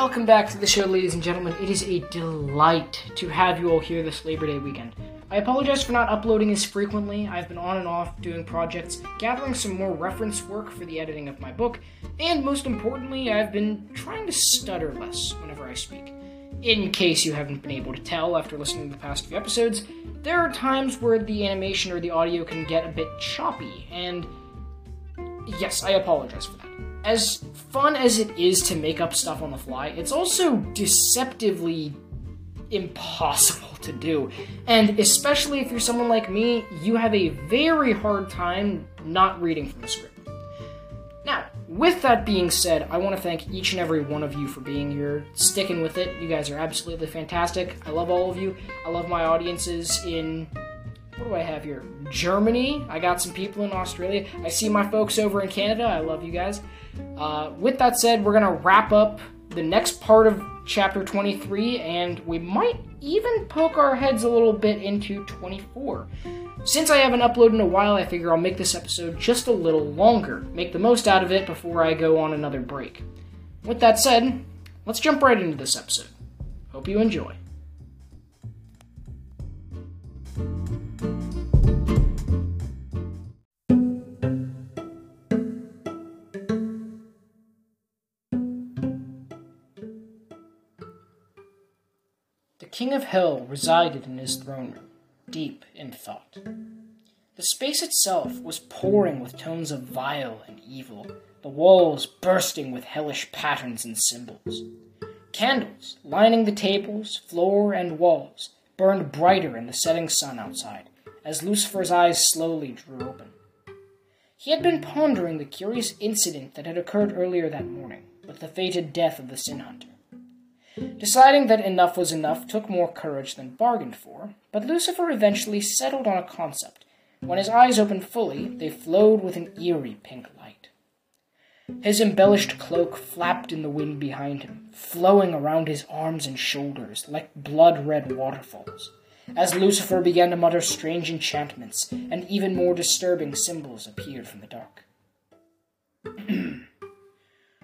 Welcome back to the show, ladies and gentlemen. It is a delight to have you all here this Labor Day weekend. I apologize for not uploading as frequently. I've been on and off doing projects, gathering some more reference work for the editing of my book, and most importantly, I've been trying to stutter less whenever I speak. In case you haven't been able to tell after listening to the past few episodes, there are times where the animation or the audio can get a bit choppy, and yes, I apologize for that as fun as it is to make up stuff on the fly, it's also deceptively impossible to do. And especially if you're someone like me, you have a very hard time not reading from the script. Now, with that being said, I want to thank each and every one of you for being here, sticking with it. You guys are absolutely fantastic. I love all of you. I love my audiences in what do I have here? Germany. I got some people in Australia. I see my folks over in Canada. I love you guys. Uh, with that said, we're going to wrap up the next part of chapter 23, and we might even poke our heads a little bit into 24. Since I haven't uploaded in a while, I figure I'll make this episode just a little longer, make the most out of it before I go on another break. With that said, let's jump right into this episode. Hope you enjoy. King of hell resided in his throne room, deep in thought. The space itself was pouring with tones of vile and evil, the walls bursting with hellish patterns and symbols. Candles, lining the tables, floor, and walls, burned brighter in the setting sun outside, as Lucifer's eyes slowly drew open. He had been pondering the curious incident that had occurred earlier that morning, with the fated death of the Sin Hunter. Deciding that enough was enough took more courage than bargained for, but Lucifer eventually settled on a concept. When his eyes opened fully, they flowed with an eerie pink light. His embellished cloak flapped in the wind behind him, flowing around his arms and shoulders like blood red waterfalls, as Lucifer began to mutter strange enchantments, and even more disturbing symbols appeared from the dark.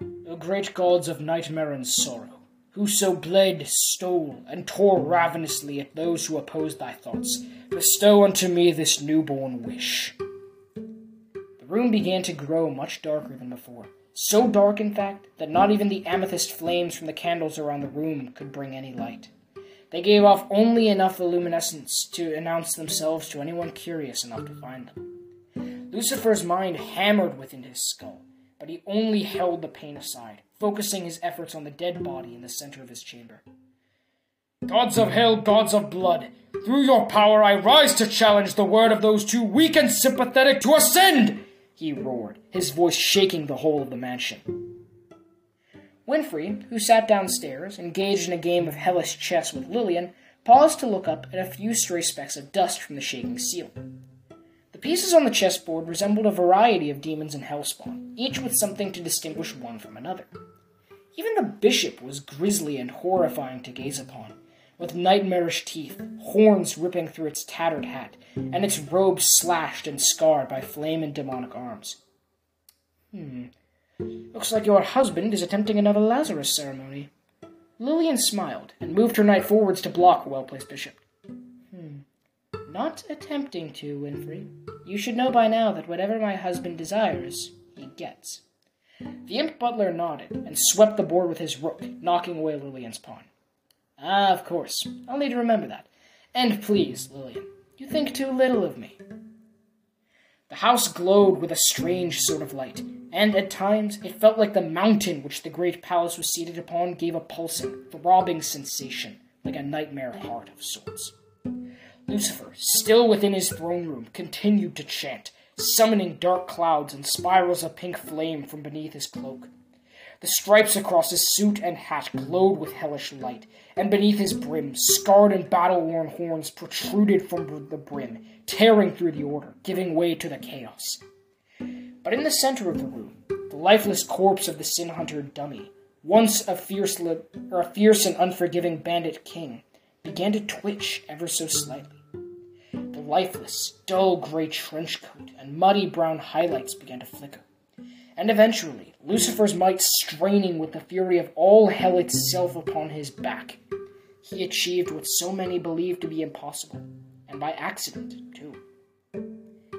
the great gods of nightmare and sorrow, Whoso bled, stole, and tore ravenously at those who opposed thy thoughts, bestow unto me this newborn wish. The room began to grow much darker than before. So dark, in fact, that not even the amethyst flames from the candles around the room could bring any light. They gave off only enough luminescence to announce themselves to anyone curious enough to find them. Lucifer's mind hammered within his skull, but he only held the pain aside focusing his efforts on the dead body in the center of his chamber. Gods of hell, gods of blood, through your power I rise to challenge the word of those too weak and sympathetic to ascend! He roared, his voice shaking the whole of the mansion. Winfrey, who sat downstairs, engaged in a game of hellish chess with Lillian, paused to look up at a few stray specks of dust from the shaking ceiling. The pieces on the chessboard resembled a variety of demons and hellspawn, each with something to distinguish one from another. Even the bishop was grisly and horrifying to gaze upon, with nightmarish teeth, horns ripping through its tattered hat, and its robe slashed and scarred by flame and demonic arms. Hmm. Looks like your husband is attempting another Lazarus ceremony. Lillian smiled and moved her knight forwards to block a well placed bishop. Not attempting to, Winfrey. You should know by now that whatever my husband desires, he gets. The imp butler nodded and swept the board with his rook, knocking away Lillian's pawn. Ah, of course. I'll need to remember that. And please, Lillian, you think too little of me. The house glowed with a strange sort of light, and at times it felt like the mountain which the great palace was seated upon gave a pulsing, throbbing sensation, like a nightmare heart of sorts. Lucifer, still within his throne room, continued to chant, summoning dark clouds and spirals of pink flame from beneath his cloak. The stripes across his suit and hat glowed with hellish light, and beneath his brim, scarred and battle worn horns protruded from the brim, tearing through the order, giving way to the chaos. But in the center of the room, the lifeless corpse of the sin hunter dummy, once a fierce, a fierce and unforgiving bandit king, began to twitch ever so slightly lifeless, dull gray trench coat and muddy brown highlights began to flicker. and eventually, Lucifer's might straining with the fury of all hell itself upon his back, he achieved what so many believed to be impossible, and by accident, too.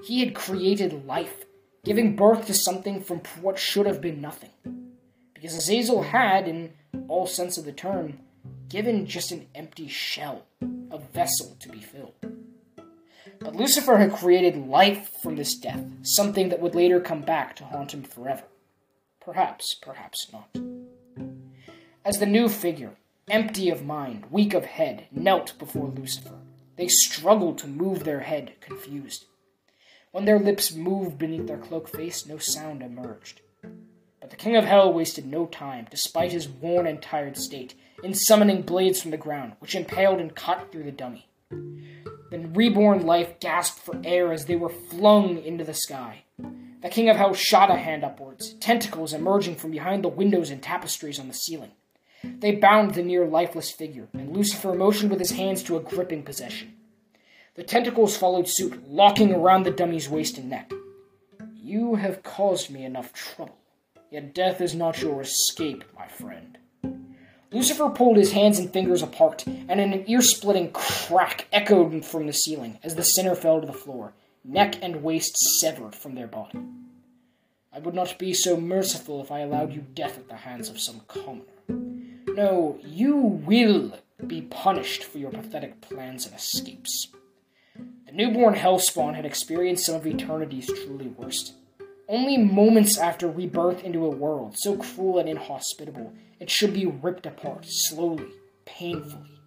He had created life, giving birth to something from what should have been nothing. Because Azazel had, in all sense of the term, given just an empty shell, a vessel to be filled. But Lucifer had created life from this death, something that would later come back to haunt him forever. Perhaps, perhaps not. As the new figure, empty of mind, weak of head, knelt before Lucifer, they struggled to move their head, confused. When their lips moved beneath their cloak face, no sound emerged. But the King of Hell wasted no time, despite his worn and tired state, in summoning blades from the ground, which impaled and cut through the dummy. The reborn life gasped for air as they were flung into the sky. The King of Hell shot a hand upwards, tentacles emerging from behind the windows and tapestries on the ceiling. They bound the near lifeless figure, and Lucifer motioned with his hands to a gripping possession. The tentacles followed suit, locking around the dummy's waist and neck. You have caused me enough trouble, yet death is not your escape, my friend. Lucifer pulled his hands and fingers apart, and an ear splitting crack echoed from the ceiling as the sinner fell to the floor, neck and waist severed from their body. I would not be so merciful if I allowed you death at the hands of some commoner. No, you will be punished for your pathetic plans and escapes. The newborn Hellspawn had experienced some of eternity's truly worst. Only moments after rebirth into a world so cruel and inhospitable, it should be ripped apart, slowly, painfully.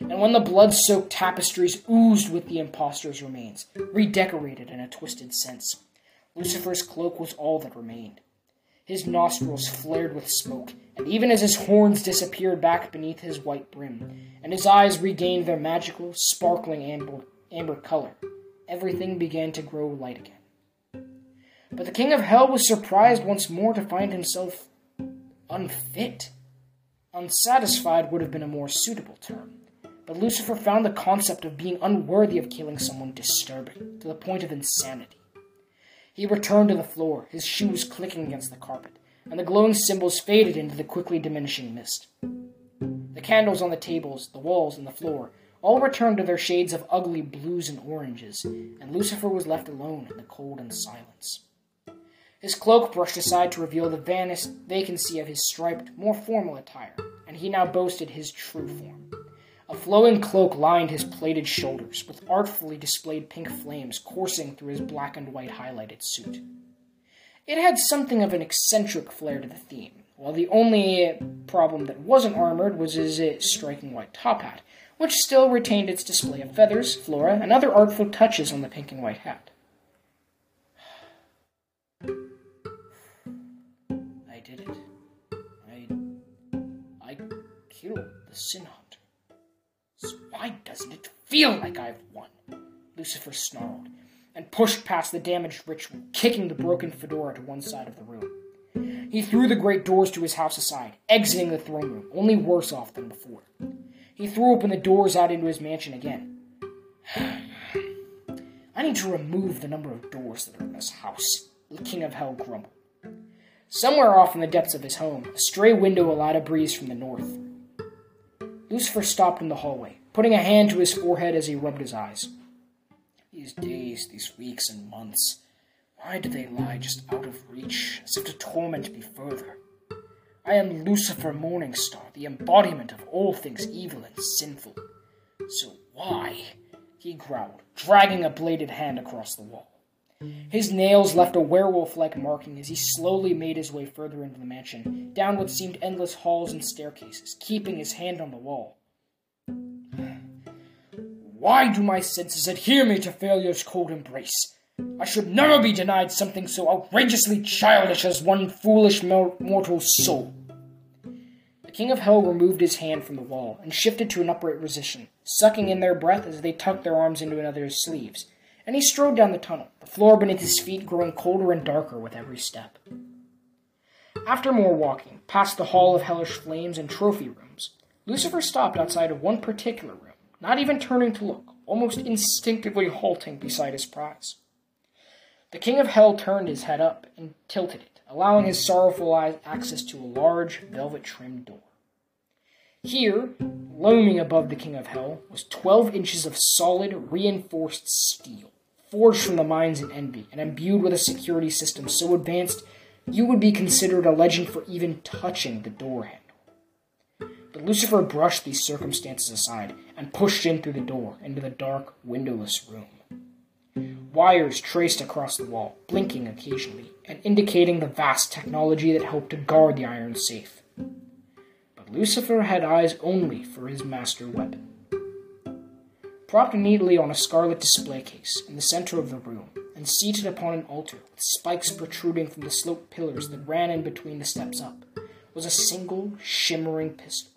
And when the blood soaked tapestries oozed with the impostor's remains, redecorated in a twisted sense, Lucifer's cloak was all that remained. His nostrils flared with smoke, and even as his horns disappeared back beneath his white brim, and his eyes regained their magical, sparkling amber, amber color, everything began to grow light again. But the king of hell was surprised once more to find himself unfit. Unsatisfied would have been a more suitable term. But Lucifer found the concept of being unworthy of killing someone disturbing, to the point of insanity. He returned to the floor, his shoes clicking against the carpet, and the glowing symbols faded into the quickly diminishing mist. The candles on the tables, the walls, and the floor all returned to their shades of ugly blues and oranges, and Lucifer was left alone in the cold and silence. His cloak brushed aside to reveal the vanished vacancy of his striped, more formal attire, and he now boasted his true form. A flowing cloak lined his plated shoulders, with artfully displayed pink flames coursing through his black and white highlighted suit. It had something of an eccentric flair to the theme, while the only problem that wasn't armored was his uh, striking white top hat, which still retained its display of feathers, flora, and other artful touches on the pink and white hat. Sin hunter. So why doesn't it feel like I've won? Lucifer snarled and pushed past the damaged ritual, kicking the broken fedora to one side of the room. He threw the great doors to his house aside, exiting the throne room, only worse off than before. He threw open the doors out into his mansion again. I need to remove the number of doors that are in this house, the king of hell grumbled. Somewhere off in the depths of his home, a stray window allowed a breeze from the north. Lucifer stopped in the hallway, putting a hand to his forehead as he rubbed his eyes. These days, these weeks and months, why do they lie just out of reach, as if to torment me further? I am Lucifer Morningstar, the embodiment of all things evil and sinful. So why? he growled, dragging a bladed hand across the wall. His nails left a werewolf like marking as he slowly made his way further into the mansion, down what seemed endless halls and staircases, keeping his hand on the wall. Why do my senses adhere me to failure's cold embrace? I should never be denied something so outrageously childish as one foolish mortal's soul. The King of Hell removed his hand from the wall and shifted to an upright position, sucking in their breath as they tucked their arms into another's sleeves and he strode down the tunnel, the floor beneath his feet growing colder and darker with every step. After more walking, past the Hall of Hellish Flames and trophy rooms, Lucifer stopped outside of one particular room, not even turning to look, almost instinctively halting beside his prize. The King of Hell turned his head up and tilted it, allowing his sorrowful eyes access to a large, velvet trimmed door. Here, looming above the King of Hell, was 12 inches of solid, reinforced steel, forged from the mines in Envy, and imbued with a security system so advanced you would be considered a legend for even touching the door handle. But Lucifer brushed these circumstances aside and pushed in through the door into the dark, windowless room. Wires traced across the wall, blinking occasionally, and indicating the vast technology that helped to guard the iron safe. But Lucifer had eyes only for his master weapon. Propped neatly on a scarlet display case in the center of the room, and seated upon an altar with spikes protruding from the sloped pillars that ran in between the steps up, was a single shimmering pistol.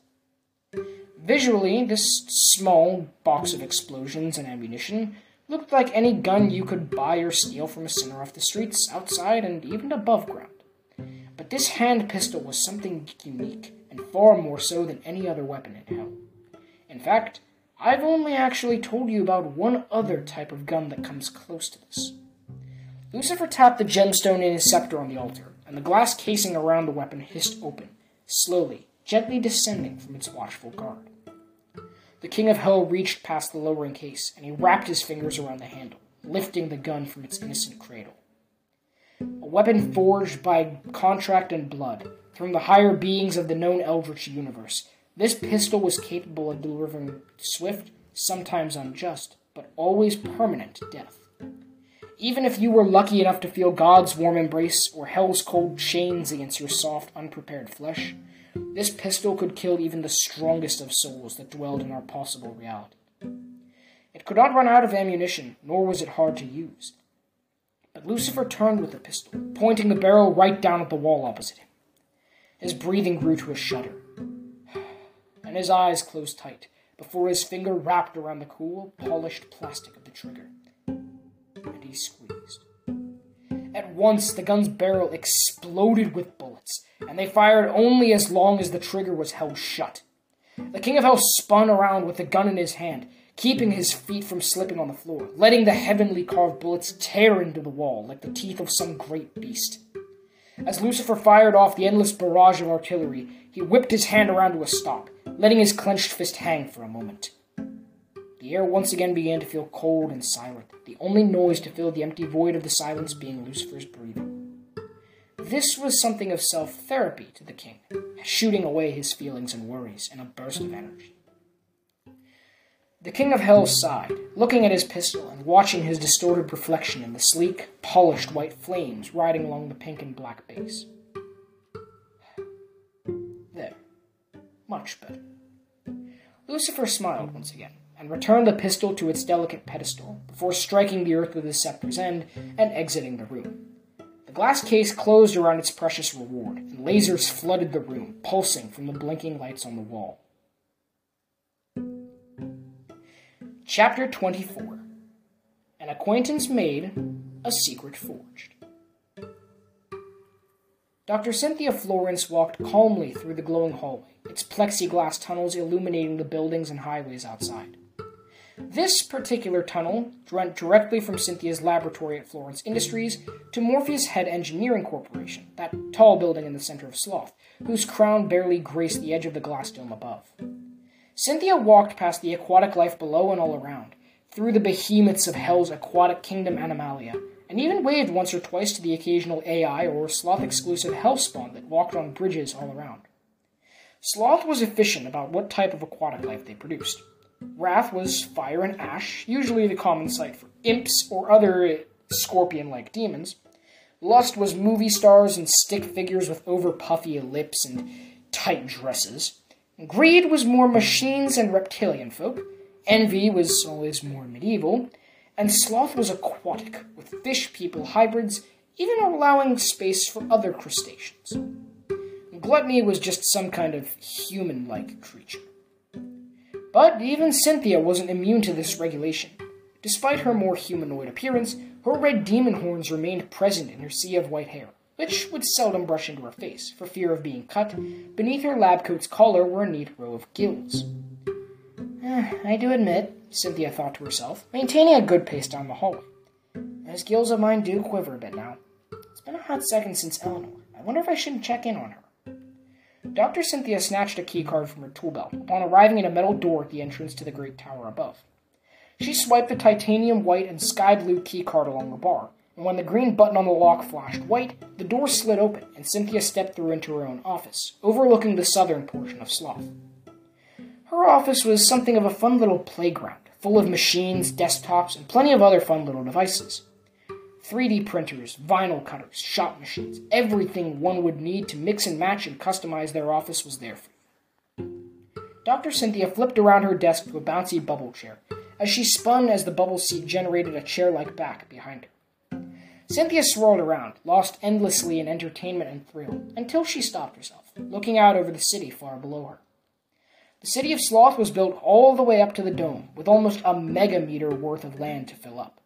Visually, this small box of explosions and ammunition Looked like any gun you could buy or steal from a sinner off the streets, outside, and even above ground. But this hand pistol was something unique, and far more so than any other weapon in hell. In fact, I've only actually told you about one other type of gun that comes close to this. Lucifer tapped the gemstone in his scepter on the altar, and the glass casing around the weapon hissed open, slowly, gently descending from its watchful guard. The King of Hell reached past the lowering case, and he wrapped his fingers around the handle, lifting the gun from its innocent cradle. A weapon forged by contract and blood from the higher beings of the known Eldritch universe, this pistol was capable of delivering swift, sometimes unjust, but always permanent death. Even if you were lucky enough to feel God's warm embrace or hell's cold chains against your soft, unprepared flesh, this pistol could kill even the strongest of souls that dwelled in our possible reality. It could not run out of ammunition, nor was it hard to use. But Lucifer turned with the pistol, pointing the barrel right down at the wall opposite him. His breathing grew to a shudder, and his eyes closed tight before his finger wrapped around the cool, polished plastic of the trigger. And he squeezed. At once, the gun's barrel exploded with bullets, and they fired only as long as the trigger was held shut. The King of Hell spun around with the gun in his hand, keeping his feet from slipping on the floor, letting the heavenly carved bullets tear into the wall like the teeth of some great beast. As Lucifer fired off the endless barrage of artillery, he whipped his hand around to a stop, letting his clenched fist hang for a moment. The air once again began to feel cold and silent, the only noise to fill the empty void of the silence being Lucifer's breathing. This was something of self therapy to the king, shooting away his feelings and worries in a burst of energy. The king of hell sighed, looking at his pistol and watching his distorted reflection in the sleek, polished white flames riding along the pink and black base. Much better. Lucifer smiled once again and returned the pistol to its delicate pedestal before striking the earth with his scepter's end and exiting the room. The glass case closed around its precious reward, and lasers flooded the room, pulsing from the blinking lights on the wall. Chapter 24 An Acquaintance Made, a Secret Forged. Dr. Cynthia Florence walked calmly through the glowing hallway, its plexiglass tunnels illuminating the buildings and highways outside. This particular tunnel went directly from Cynthia's laboratory at Florence Industries to Morpheus Head Engineering Corporation, that tall building in the center of Sloth, whose crown barely graced the edge of the glass dome above. Cynthia walked past the aquatic life below and all around, through the behemoths of Hell's aquatic kingdom Animalia, and even waved once or twice to the occasional AI or Sloth exclusive Hellspawn that walked on bridges all around. Sloth was efficient about what type of aquatic life they produced. Wrath was fire and ash, usually the common sight for imps or other scorpion like demons. Lust was movie stars and stick figures with over puffy lips and tight dresses. Greed was more machines and reptilian folk. Envy was always more medieval. And sloth was aquatic, with fish people hybrids, even allowing space for other crustaceans. Gluttony was just some kind of human like creature. But even Cynthia wasn't immune to this regulation. Despite her more humanoid appearance, her red demon horns remained present in her sea of white hair, which would seldom brush into her face, for fear of being cut. Beneath her lab coat's collar were a neat row of gills. Eh, I do admit, Cynthia thought to herself, maintaining a good pace down the hallway. Those gills of mine do quiver a bit now. It's been a hot second since Eleanor. I wonder if I shouldn't check in on her. Dr. Cynthia snatched a keycard from her tool belt upon arriving at a metal door at the entrance to the great tower above. She swiped the titanium white and sky blue keycard along the bar, and when the green button on the lock flashed white, the door slid open and Cynthia stepped through into her own office, overlooking the southern portion of Sloth. Her office was something of a fun little playground, full of machines, desktops, and plenty of other fun little devices. 3D printers, vinyl cutters, shop machines, everything one would need to mix and match and customize their office was there for you. Dr. Cynthia flipped around her desk to a bouncy bubble chair as she spun as the bubble seat generated a chair like back behind her. Cynthia swirled around, lost endlessly in entertainment and thrill, until she stopped herself, looking out over the city far below her. The city of Sloth was built all the way up to the dome, with almost a megameter worth of land to fill up.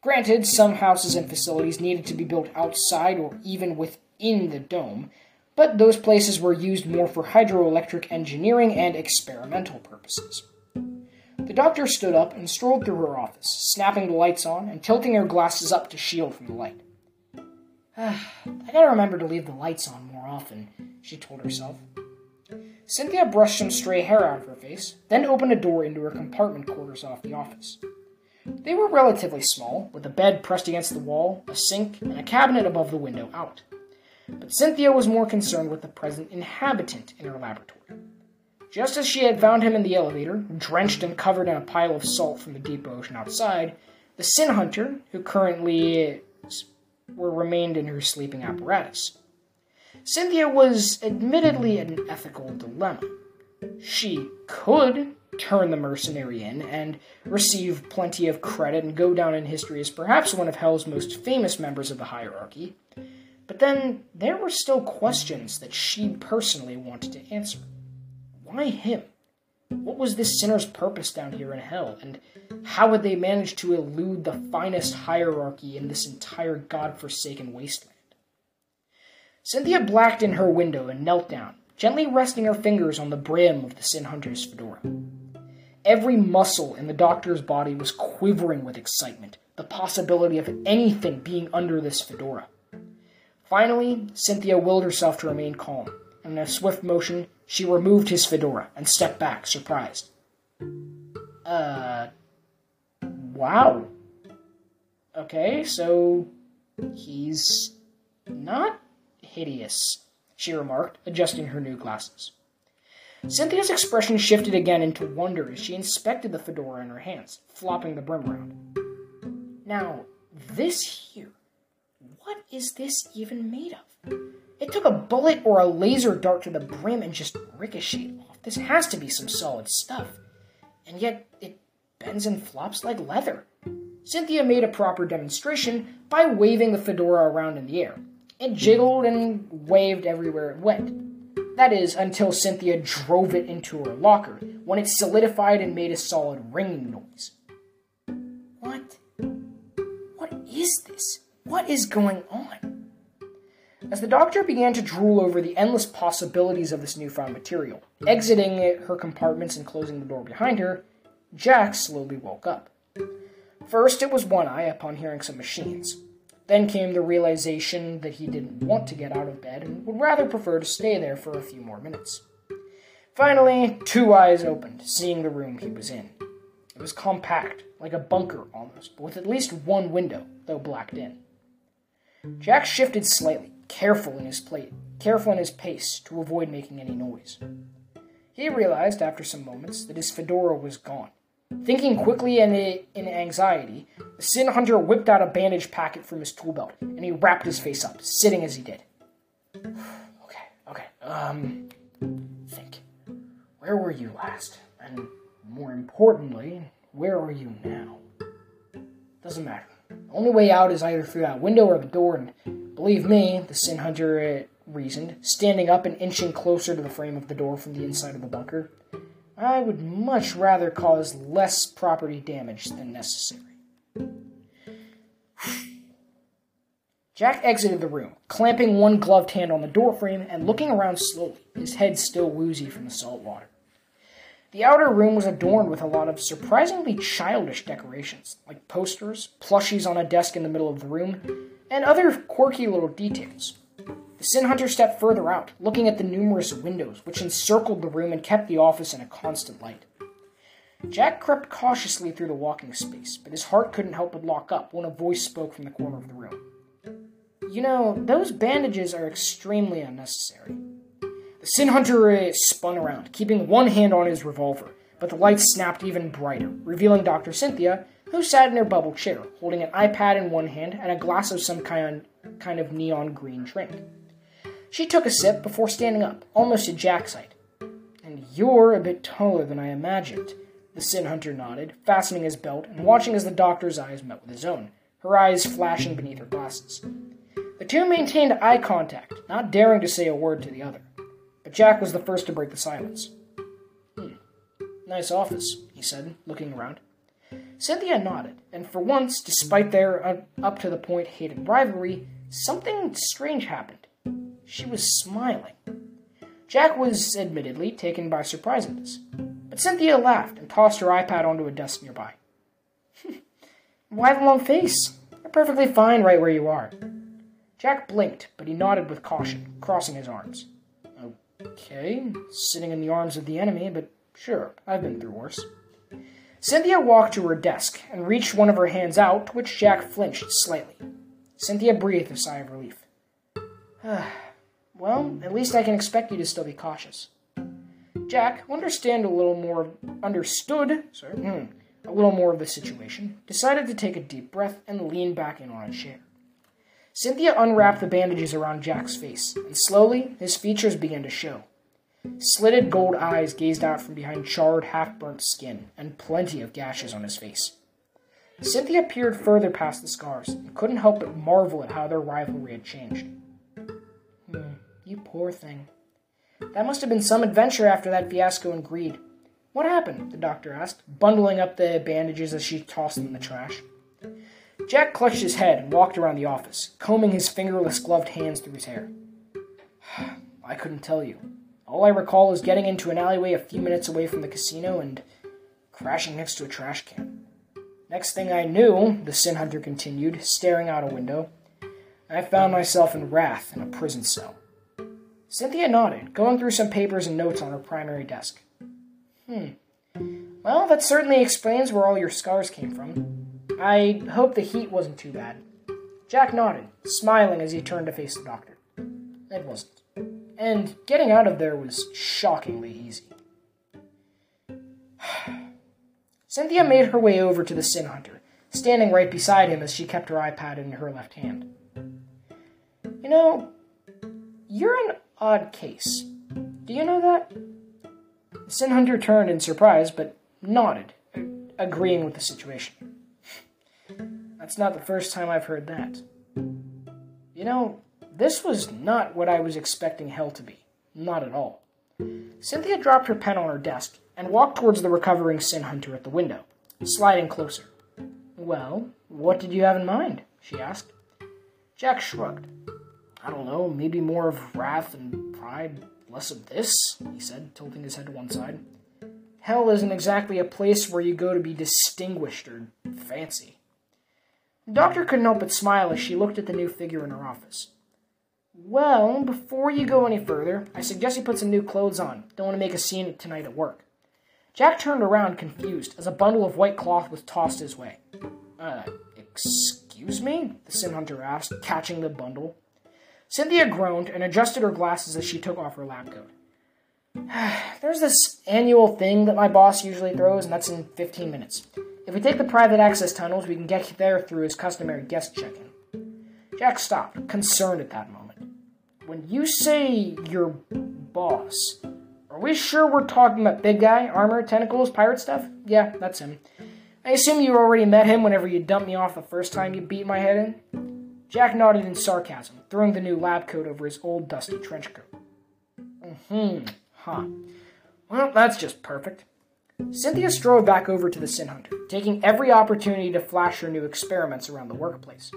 Granted, some houses and facilities needed to be built outside or even within the dome, but those places were used more for hydroelectric engineering and experimental purposes. The doctor stood up and strolled through her office, snapping the lights on and tilting her glasses up to shield from the light. I gotta remember to leave the lights on more often, she told herself. Cynthia brushed some stray hair out of her face, then opened a door into her compartment quarters off the office. They were relatively small, with a bed pressed against the wall, a sink, and a cabinet above the window out. But Cynthia was more concerned with the present inhabitant in her laboratory. Just as she had found him in the elevator, drenched and covered in a pile of salt from the deep ocean outside, the Sin Hunter, who currently were remained in her sleeping apparatus. Cynthia was admittedly an ethical dilemma. She could turn the mercenary in and receive plenty of credit and go down in history as perhaps one of Hell's most famous members of the hierarchy. But then there were still questions that she personally wanted to answer. Why him? What was this sinner's purpose down here in hell, and how would they manage to elude the finest hierarchy in this entire god-forsaken wasteland? Cynthia blacked in her window and knelt down, gently resting her fingers on the brim of the Sin Hunter's fedora. Every muscle in the doctor's body was quivering with excitement, the possibility of anything being under this fedora. Finally, Cynthia willed herself to remain calm, and in a swift motion, she removed his fedora and stepped back, surprised. Uh. Wow. Okay, so. He's. not hideous, she remarked, adjusting her new glasses. Cynthia's expression shifted again into wonder as she inspected the fedora in her hands, flopping the brim around. Now, this here, what is this even made of? It took a bullet or a laser dart to the brim and just ricocheted off. This has to be some solid stuff. And yet, it bends and flops like leather. Cynthia made a proper demonstration by waving the fedora around in the air. It jiggled and waved everywhere it went. That is, until Cynthia drove it into her locker, when it solidified and made a solid ringing noise. What? What is this? What is going on? As the doctor began to drool over the endless possibilities of this newfound material, exiting her compartments and closing the door behind her, Jack slowly woke up. First, it was one eye upon hearing some machines. Then came the realization that he didn't want to get out of bed and would rather prefer to stay there for a few more minutes. Finally, two eyes opened, seeing the room he was in. It was compact, like a bunker almost, but with at least one window, though blacked in. Jack shifted slightly, careful in his plate, careful in his pace to avoid making any noise. He realized after some moments that his fedora was gone. Thinking quickly and in anxiety, the Sin Hunter whipped out a bandage packet from his tool belt, and he wrapped his face up, sitting as he did. okay, okay, um, think. Where were you last? And more importantly, where are you now? Doesn't matter. The only way out is either through that window or the door, and believe me, the Sin Hunter uh, reasoned, standing up and inching closer to the frame of the door from the inside of the bunker. I would much rather cause less property damage than necessary. Jack exited the room, clamping one gloved hand on the doorframe and looking around slowly, his head still woozy from the salt water. The outer room was adorned with a lot of surprisingly childish decorations, like posters, plushies on a desk in the middle of the room, and other quirky little details. Sin Hunter stepped further out, looking at the numerous windows which encircled the room and kept the office in a constant light. Jack crept cautiously through the walking space, but his heart couldn't help but lock up when a voice spoke from the corner of the room. You know, those bandages are extremely unnecessary. The Sin Hunter spun around, keeping one hand on his revolver, but the light snapped even brighter, revealing Dr. Cynthia, who sat in her bubble chair, holding an iPad in one hand and a glass of some kind of neon green drink. She took a sip before standing up, almost to Jack's height. And you're a bit taller than I imagined, the Sin Hunter nodded, fastening his belt and watching as the doctor's eyes met with his own, her eyes flashing beneath her glasses. The two maintained eye contact, not daring to say a word to the other. But Jack was the first to break the silence. Hmm. Nice office, he said, looking around. Cynthia nodded, and for once, despite their uh, up to the point hated rivalry, something strange happened. She was smiling. Jack was admittedly taken by surprise at this. But Cynthia laughed and tossed her iPad onto a desk nearby. Why the long face? You're perfectly fine right where you are. Jack blinked, but he nodded with caution, crossing his arms. Okay, sitting in the arms of the enemy, but sure, I've been through worse. Cynthia walked to her desk and reached one of her hands out, to which Jack flinched slightly. Cynthia breathed a sigh of relief. well, at least I can expect you to still be cautious. Jack, who understand a little more, understood, sorry, mm, a little more of the situation, decided to take a deep breath and lean back in on a chair. Cynthia unwrapped the bandages around Jack's face, and slowly his features began to show. Slitted gold eyes gazed out from behind charred, half burnt skin, and plenty of gashes on his face. Cynthia peered further past the scars and couldn't help but marvel at how their rivalry had changed. Poor thing, that must have been some adventure after that fiasco in Greed. What happened? the doctor asked, bundling up the bandages as she tossed them in the trash. Jack clutched his head and walked around the office, combing his fingerless gloved hands through his hair. I couldn't tell you. All I recall is getting into an alleyway a few minutes away from the casino and crashing next to a trash can. Next thing I knew, the Sin Hunter continued, staring out a window, I found myself in wrath in a prison cell. Cynthia nodded, going through some papers and notes on her primary desk. Hmm. Well, that certainly explains where all your scars came from. I hope the heat wasn't too bad. Jack nodded, smiling as he turned to face the doctor. It wasn't. And getting out of there was shockingly easy. Cynthia made her way over to the Sin Hunter, standing right beside him as she kept her iPad in her left hand. You know, you're an odd case. Do you know that? Sin Hunter turned in surprise, but nodded, agreeing with the situation. That's not the first time I've heard that. You know, this was not what I was expecting hell to be. Not at all. Cynthia dropped her pen on her desk and walked towards the recovering Sin Hunter at the window, sliding closer. Well, what did you have in mind? she asked. Jack shrugged. I don't know, maybe more of wrath and pride, less of this, he said, tilting his head to one side. Hell isn't exactly a place where you go to be distinguished or fancy. The doctor couldn't help but smile as she looked at the new figure in her office. Well, before you go any further, I suggest you put some new clothes on. Don't want to make a scene tonight at work. Jack turned around, confused, as a bundle of white cloth was tossed his way. Uh, excuse me? The Sin Hunter asked, catching the bundle. Cynthia groaned and adjusted her glasses as she took off her lab coat. There's this annual thing that my boss usually throws, and that's in 15 minutes. If we take the private access tunnels, we can get there through his customary guest check in. Jack stopped, concerned at that moment. When you say your boss, are we sure we're talking about big guy, armor, tentacles, pirate stuff? Yeah, that's him. I assume you already met him whenever you dumped me off the first time you beat my head in? Jack nodded in sarcasm, throwing the new lab coat over his old dusty trench coat. Mm-hmm, huh. Well, that's just perfect. Cynthia strode back over to the Sin Hunter, taking every opportunity to flash her new experiments around the workplace.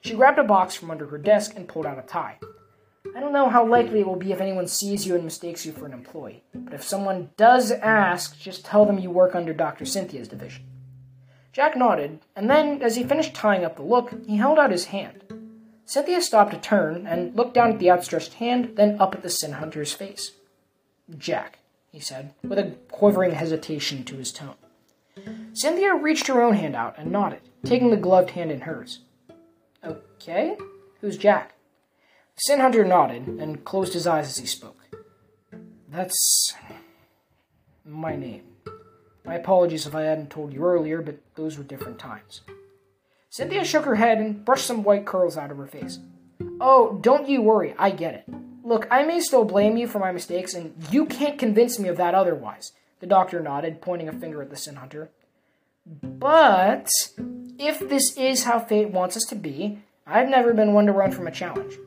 She grabbed a box from under her desk and pulled out a tie. I don't know how likely it will be if anyone sees you and mistakes you for an employee, but if someone does ask, just tell them you work under Dr. Cynthia's division. Jack nodded, and then, as he finished tying up the look, he held out his hand. Cynthia stopped to turn and looked down at the outstretched hand, then up at the Sin Hunter's face. Jack, he said, with a quivering hesitation to his tone. Cynthia reached her own hand out and nodded, taking the gloved hand in hers. Okay, who's Jack? Sin Hunter nodded and closed his eyes as he spoke. That's my name. My apologies if I hadn't told you earlier, but those were different times. Cynthia shook her head and brushed some white curls out of her face. Oh, don't you worry, I get it. Look, I may still blame you for my mistakes, and you can't convince me of that otherwise. The doctor nodded, pointing a finger at the Sin Hunter. But if this is how fate wants us to be, I've never been one to run from a challenge.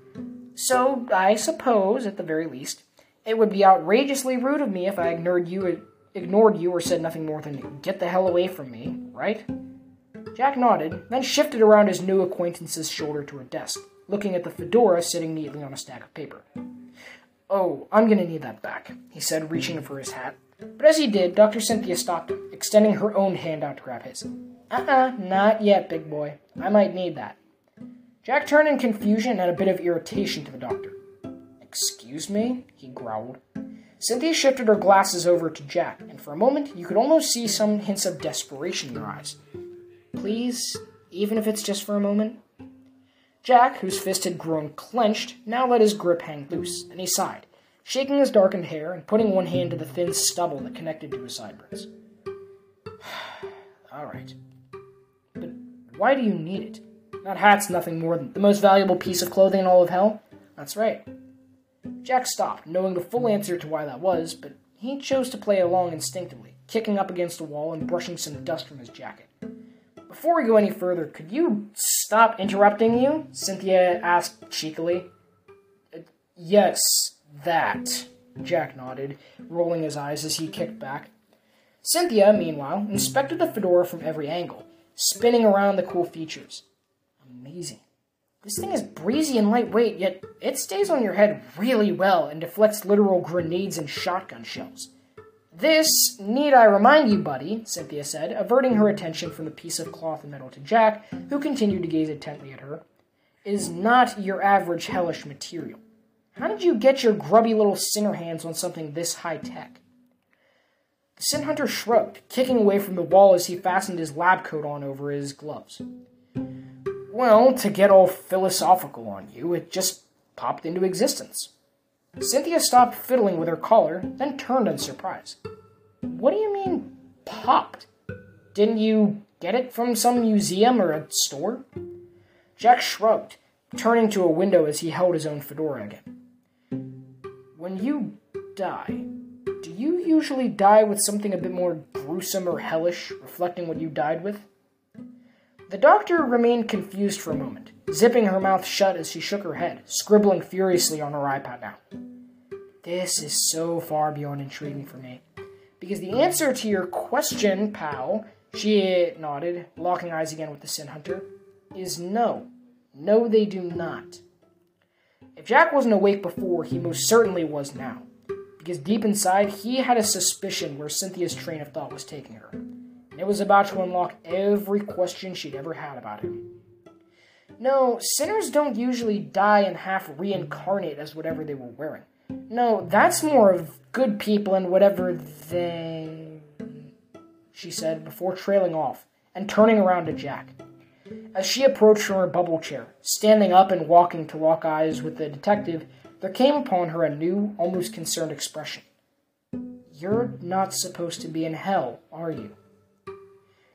So I suppose, at the very least, it would be outrageously rude of me if I ignored you, ignored you, or said nothing more than "Get the hell away from me," right? Jack nodded, then shifted around his new acquaintance's shoulder to a desk, looking at the fedora sitting neatly on a stack of paper. Oh, I'm gonna need that back, he said, reaching for his hat. But as he did, Dr. Cynthia stopped him, extending her own hand out to grab his. Uh-uh, not yet, big boy. I might need that. Jack turned in confusion and a bit of irritation to the doctor. Excuse me? he growled. Cynthia shifted her glasses over to Jack, and for a moment you could almost see some hints of desperation in her eyes. Please, even if it's just for a moment? Jack, whose fist had grown clenched, now let his grip hang loose, and he sighed, shaking his darkened hair and putting one hand to the thin stubble that connected to his sideburns. All right. But why do you need it? That hat's nothing more than the most valuable piece of clothing in all of hell. That's right. Jack stopped, knowing the full answer to why that was, but he chose to play along instinctively, kicking up against the wall and brushing some dust from his jacket. Before we go any further, could you stop interrupting you? Cynthia asked cheekily. Uh, yes, that. Jack nodded, rolling his eyes as he kicked back. Cynthia, meanwhile, inspected the fedora from every angle, spinning around the cool features. Amazing. This thing is breezy and lightweight, yet it stays on your head really well and deflects literal grenades and shotgun shells. This, need I remind you, buddy, Cynthia said, averting her attention from the piece of cloth and metal to Jack, who continued to gaze intently at her, is not your average hellish material. How did you get your grubby little sinner hands on something this high tech? The Sin Hunter shrugged, kicking away from the wall as he fastened his lab coat on over his gloves. Well, to get all philosophical on you, it just popped into existence. Cynthia stopped fiddling with her collar, then turned in surprise. What do you mean, popped? Didn't you get it from some museum or a store? Jack shrugged, turning to a window as he held his own fedora again. When you die, do you usually die with something a bit more gruesome or hellish, reflecting what you died with? The doctor remained confused for a moment, zipping her mouth shut as she shook her head, scribbling furiously on her iPad now. This is so far beyond intriguing for me. Because the answer to your question, pal, she nodded, locking eyes again with the Sin Hunter, is no. No, they do not. If Jack wasn't awake before, he most certainly was now. Because deep inside, he had a suspicion where Cynthia's train of thought was taking her. And it was about to unlock every question she'd ever had about him. No, sinners don't usually die and half reincarnate as whatever they were wearing. No, that's more of good people and whatever they. She said before trailing off and turning around to Jack. As she approached from her bubble chair, standing up and walking to lock eyes with the detective, there came upon her a new, almost concerned expression. You're not supposed to be in hell, are you?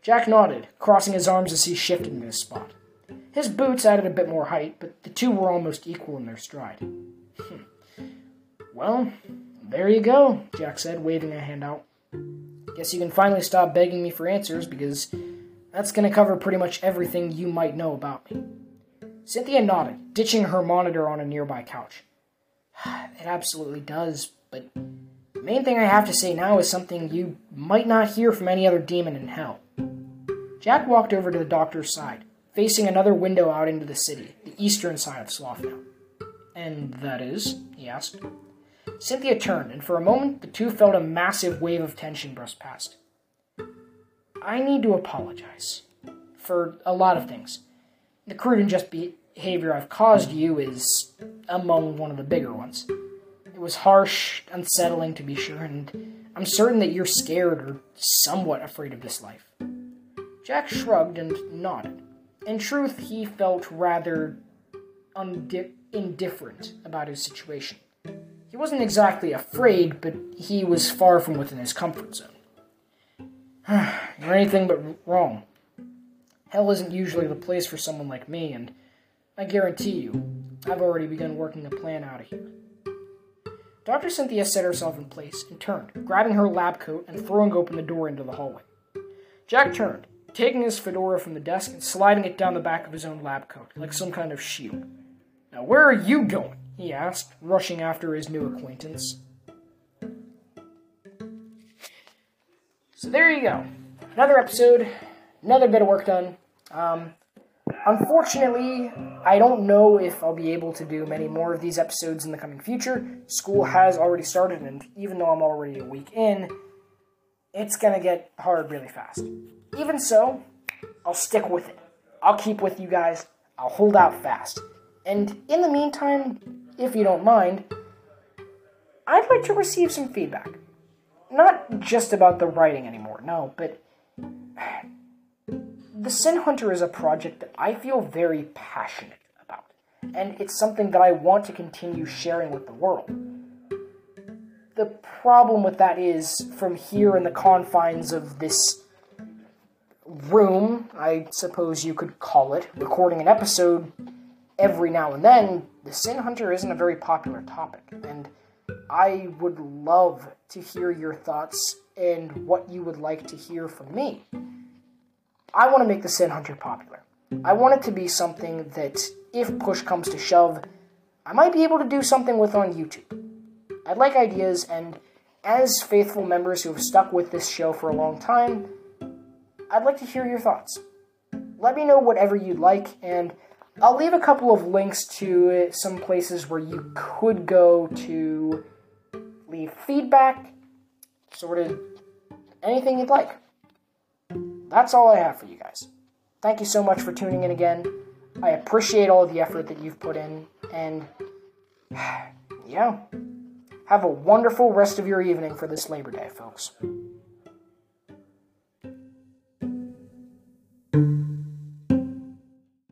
Jack nodded, crossing his arms as he shifted in his spot. His boots added a bit more height, but the two were almost equal in their stride. Hmm. Well, there you go, Jack said, waving a hand out. Guess you can finally stop begging me for answers because that's going to cover pretty much everything you might know about me. Cynthia nodded, ditching her monitor on a nearby couch. It absolutely does, but the main thing I have to say now is something you might not hear from any other demon in hell. Jack walked over to the doctor's side, facing another window out into the city, the eastern side of Sloth And that is? he asked. Cynthia turned, and for a moment the two felt a massive wave of tension brush past. I need to apologize. For a lot of things. The crew and just behavior I've caused you is among one of the bigger ones. It was harsh, unsettling to be sure, and I'm certain that you're scared or somewhat afraid of this life. Jack shrugged and nodded. In truth, he felt rather undi- indifferent about his situation. He wasn't exactly afraid, but he was far from within his comfort zone. You're anything but wrong. Hell isn't usually the place for someone like me, and I guarantee you, I've already begun working a plan out of here. Dr. Cynthia set herself in place and turned, grabbing her lab coat and throwing open the door into the hallway. Jack turned, taking his fedora from the desk and sliding it down the back of his own lab coat, like some kind of shield. Now, where are you going? he asked, rushing after his new acquaintance. So there you go. Another episode, another bit of work done. Um, unfortunately, I don't know if I'll be able to do many more of these episodes in the coming future. School has already started, and even though I'm already a week in, it's gonna get hard really fast. Even so, I'll stick with it. I'll keep with you guys. I'll hold out fast. And in the meantime, if you don't mind, I'd like to receive some feedback. Not just about the writing anymore, no, but the Sin Hunter is a project that I feel very passionate about, and it's something that I want to continue sharing with the world. The problem with that is, from here in the confines of this room, I suppose you could call it, recording an episode every now and then, the Sin Hunter isn't a very popular topic, and I would love to hear your thoughts and what you would like to hear from me. I want to make the Sin Hunter popular. I want it to be something that, if push comes to shove, I might be able to do something with on YouTube. I'd like ideas, and as faithful members who have stuck with this show for a long time, I'd like to hear your thoughts. Let me know whatever you'd like, and I'll leave a couple of links to some places where you could go to leave feedback, sort of anything you'd like. That's all I have for you guys. Thank you so much for tuning in again. I appreciate all the effort that you've put in, and yeah, have a wonderful rest of your evening for this Labor Day, folks.